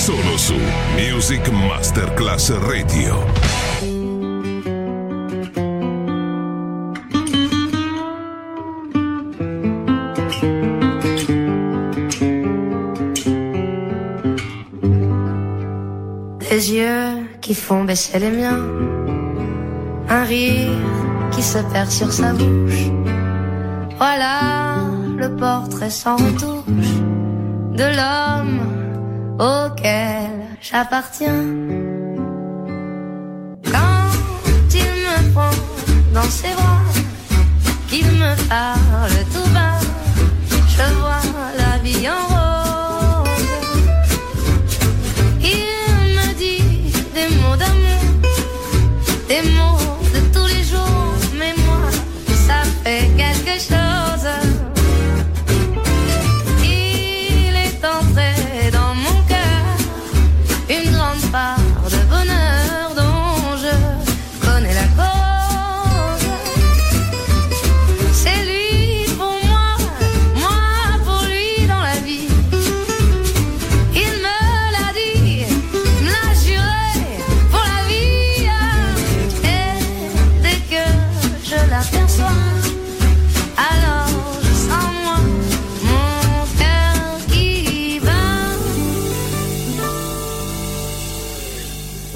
Solo su Music Masterclass Radio. Des yeux qui font baisser les miens. Un rire qui se perd sur sa bouche. Voilà le portrait sans retouche de l'homme auquel j'appartiens. Quand il me prend dans ses bras, qu'il me parle tout bas, je vois la vie en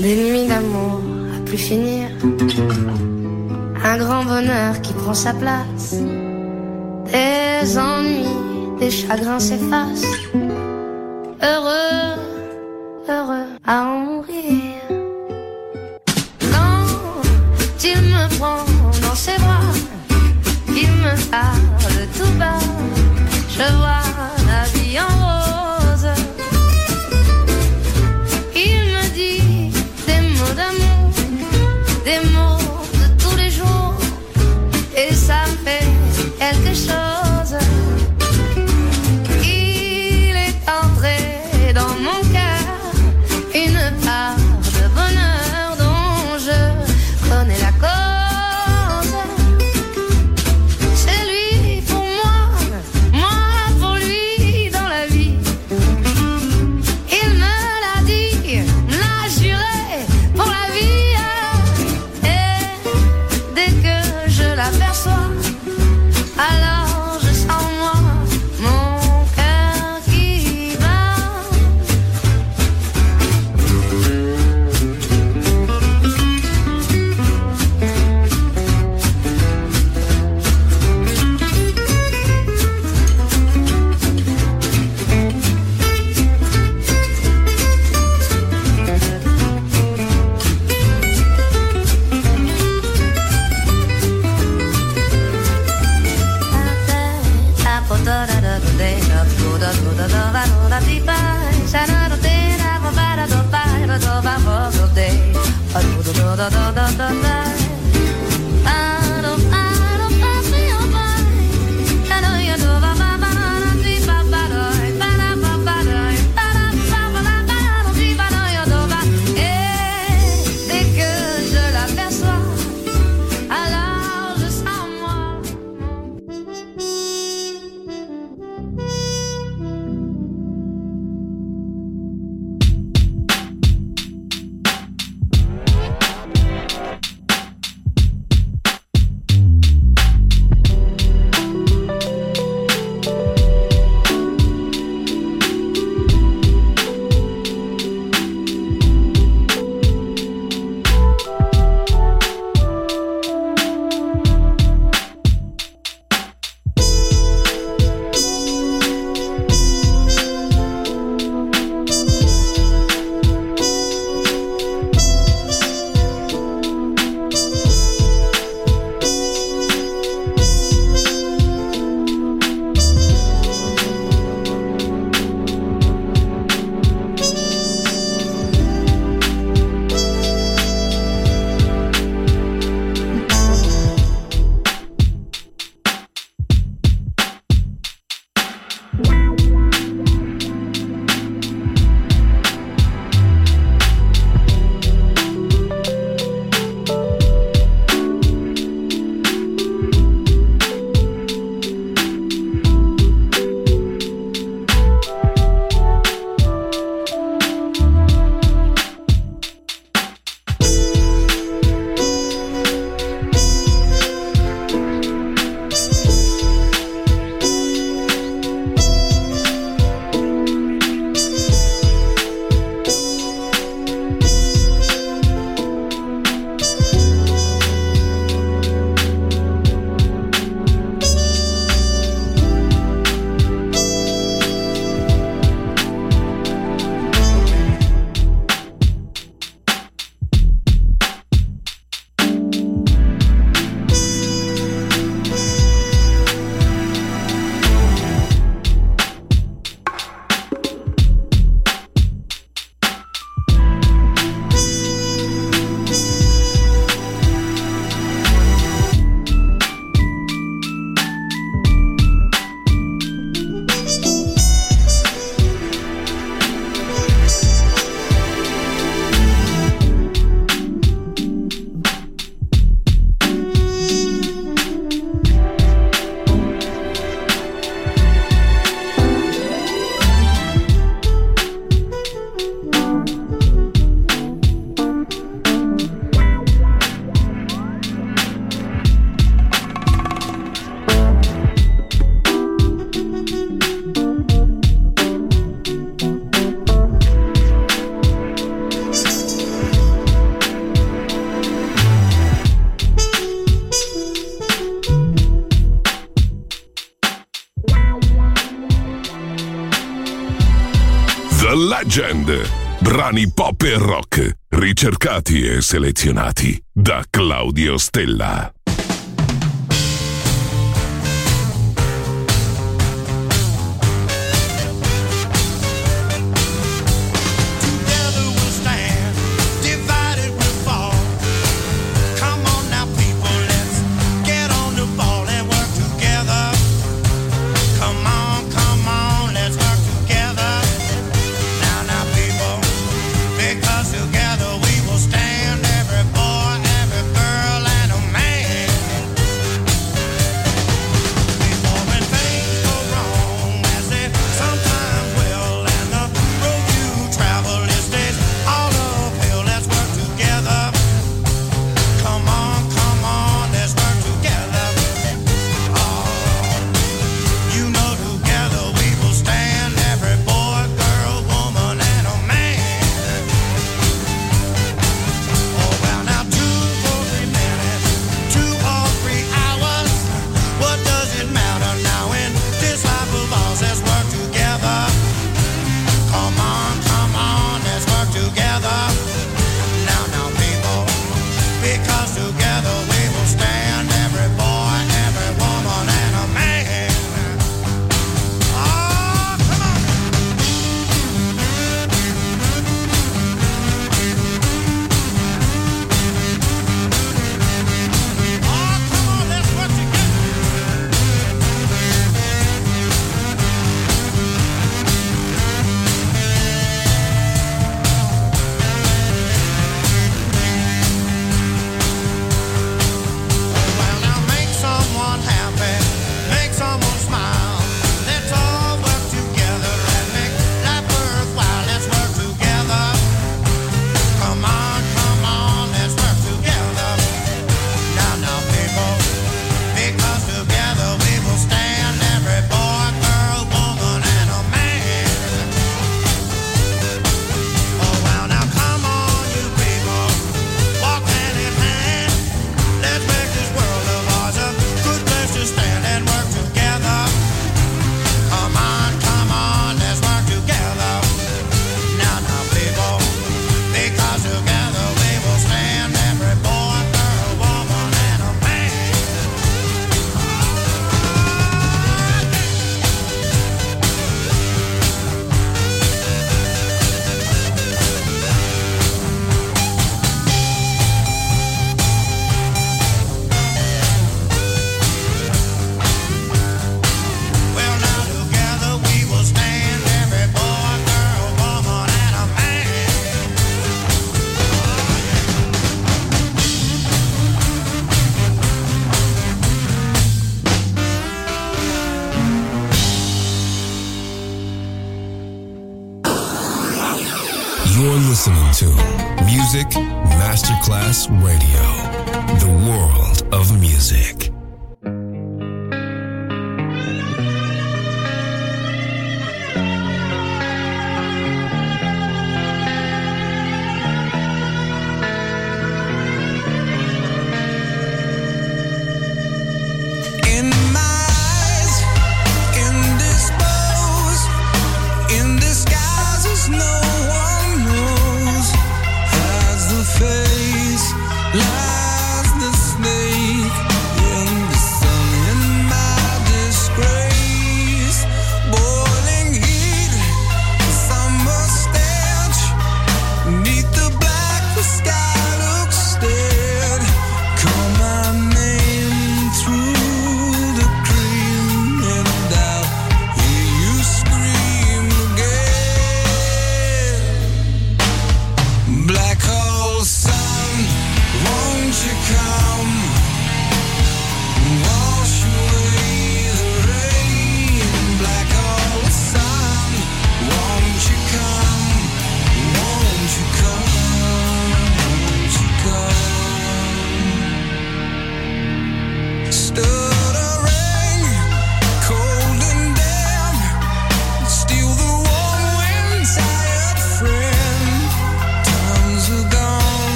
Des nuits d'amour à plus finir, un grand bonheur qui prend sa place. Des ennuis, des chagrins s'effacent. Heureux, heureux à en mourir. Quand il me prend dans ses bras, il me parle tout bas, je vois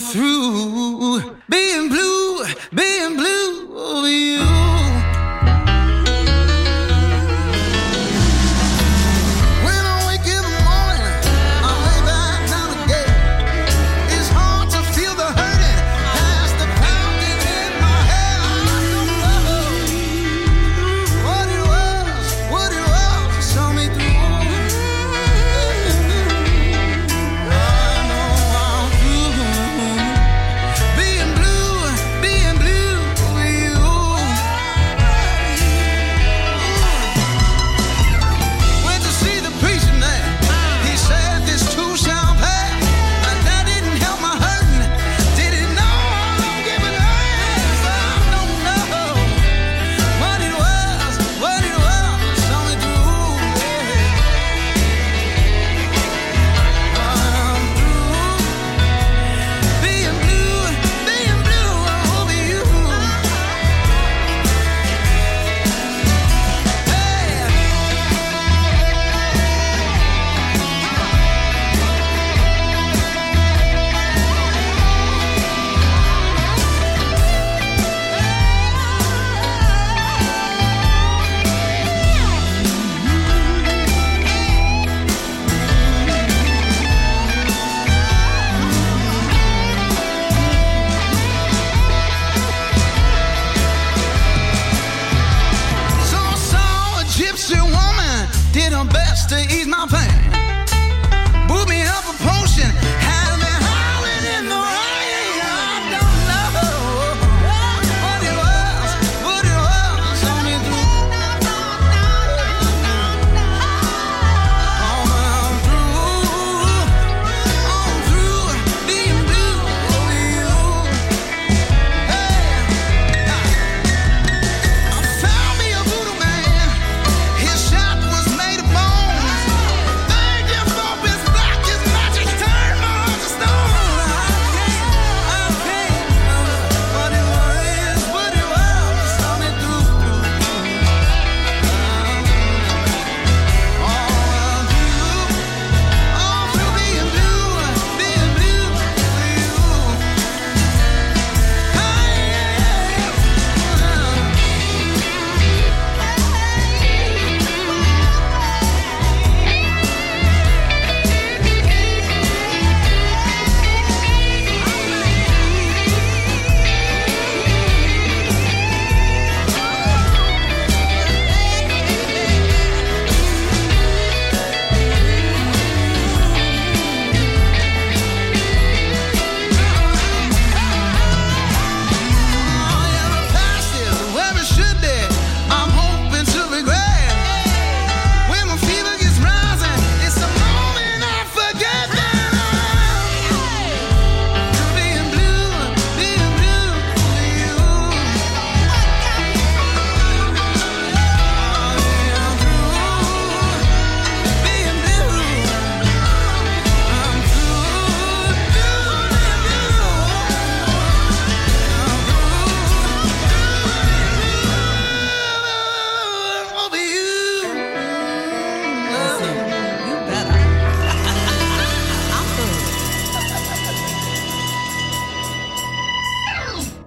Through being blue, being blue over you.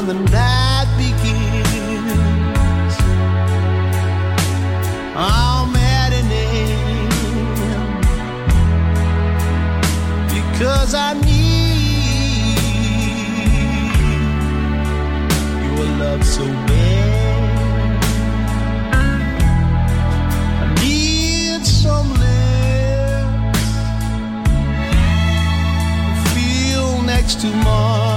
and the night begins. I'm at because I need your love so bad. I need some lips feel next to mine.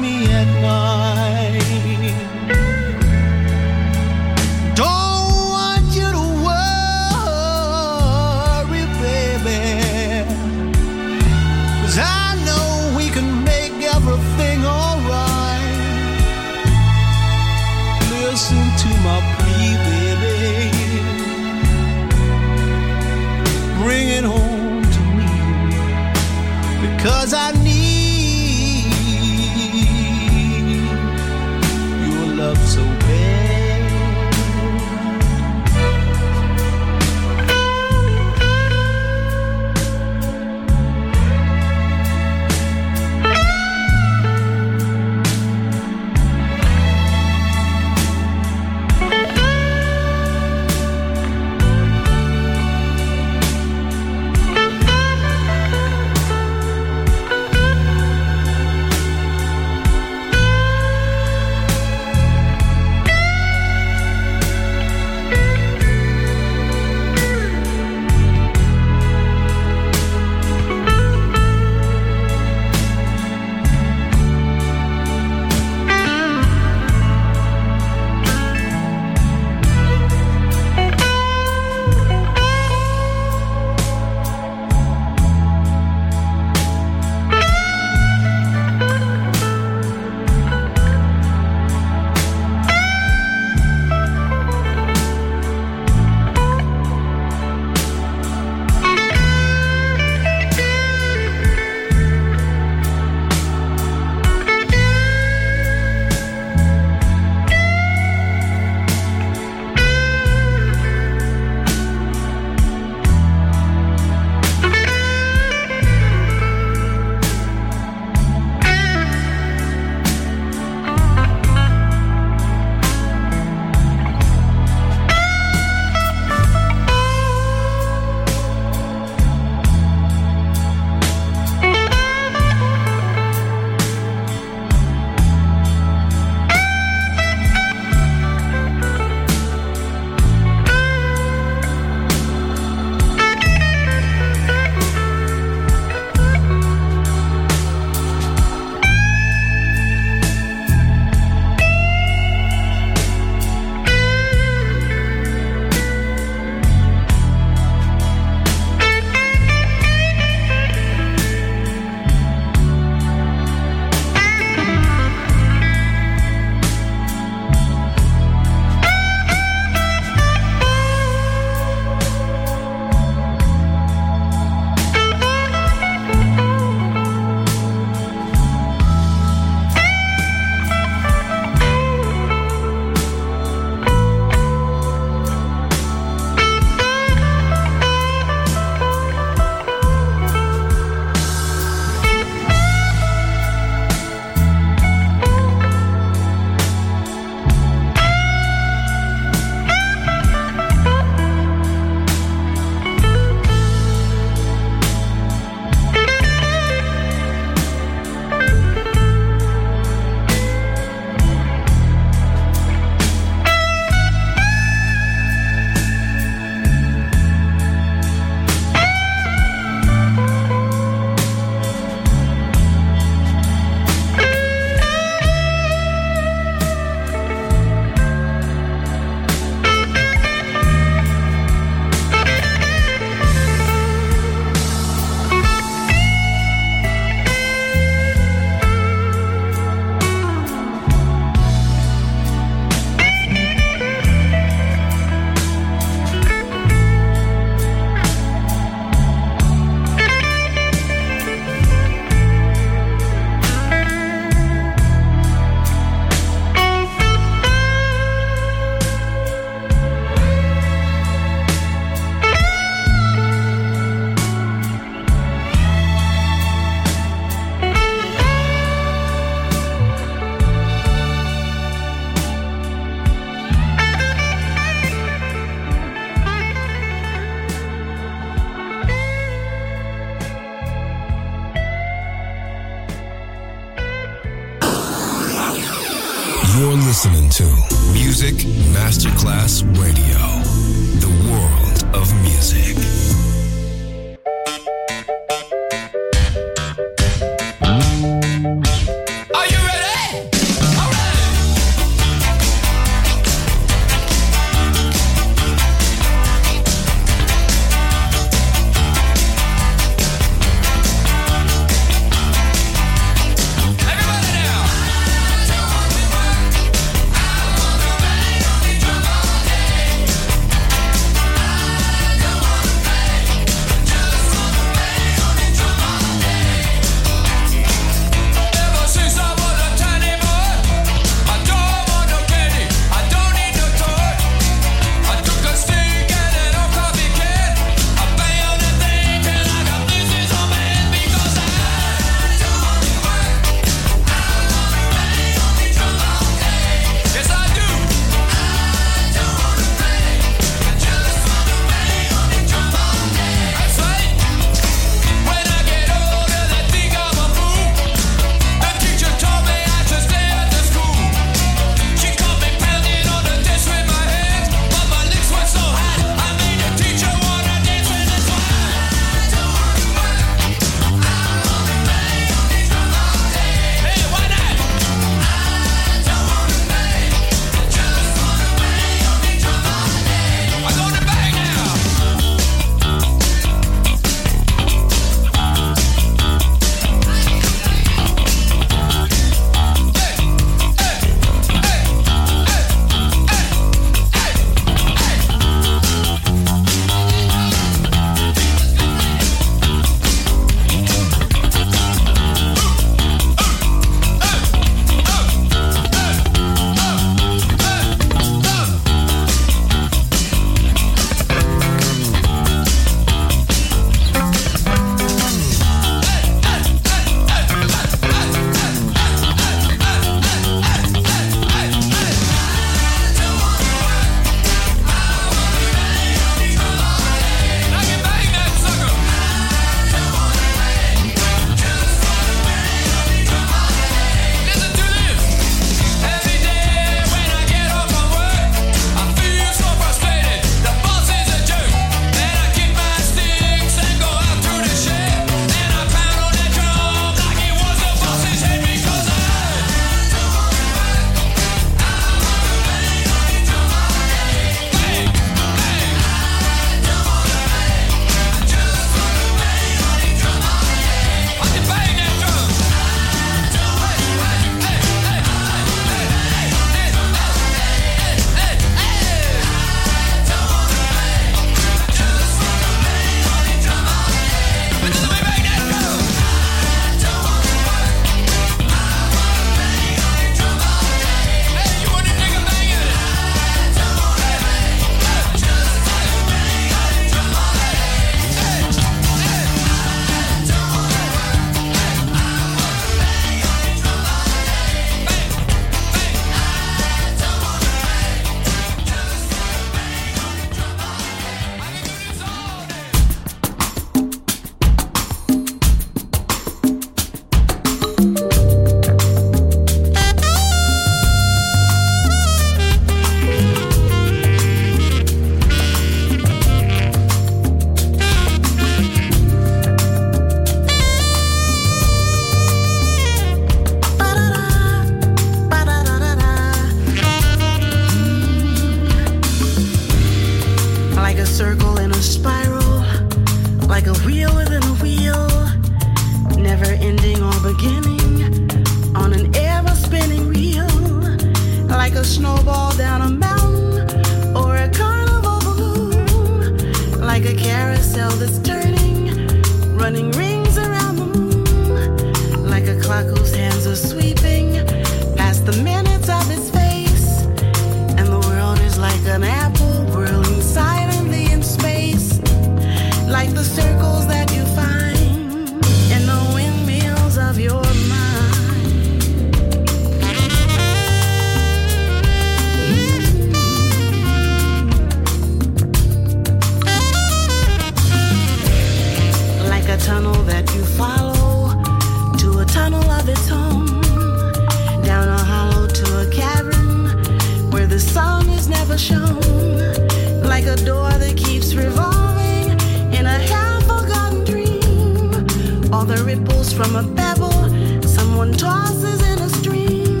From a pebble someone tosses in a stream.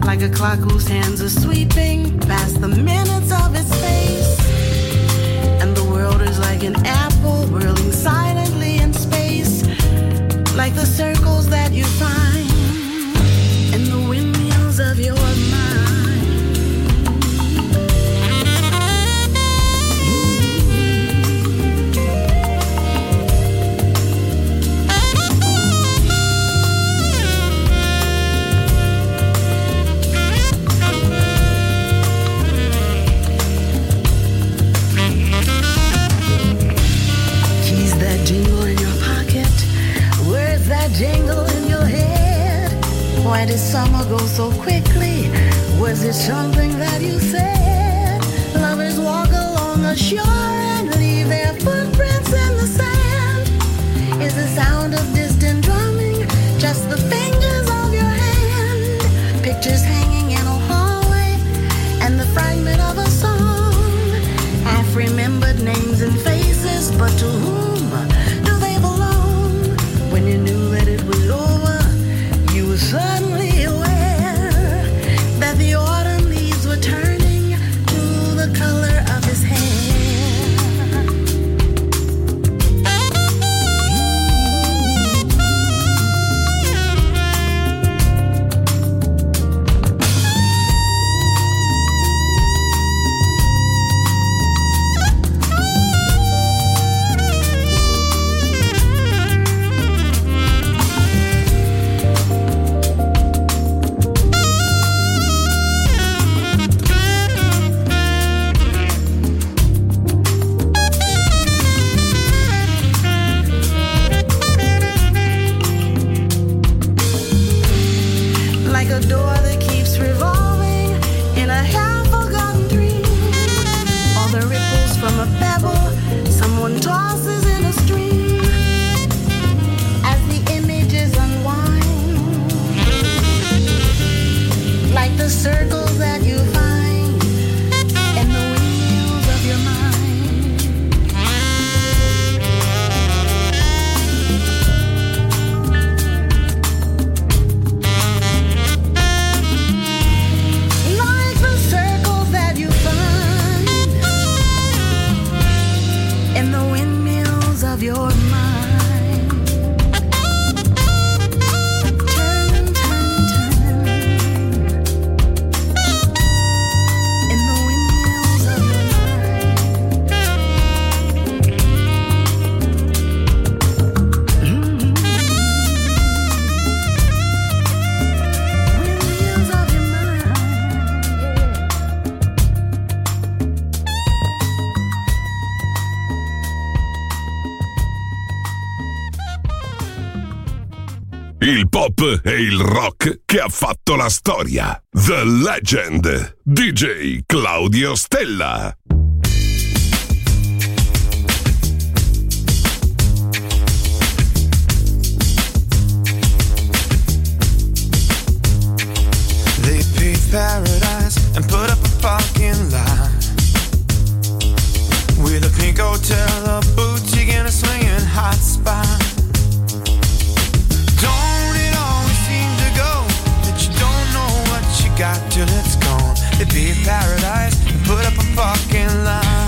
Like a clock whose hands are sweeping past the minutes of its face. And the world is like an apple whirling silently in space. Like the circles that you find Why did summer go so quickly? Was it something that you said? Lovers walk along a shore and leave their footprints in the sand. Is the sound of distant drumming just the fingers of your hand? Pictures hanging in a hallway and the fragment of a song. Half remembered names and faces, but to whom Legend. DJ Claudio Stella. Got till it's gone? They paved paradise and put up a parking lot.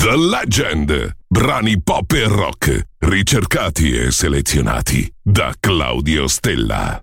The Legend. Brani pop e rock ricercati e selezionati da Claudio Stella.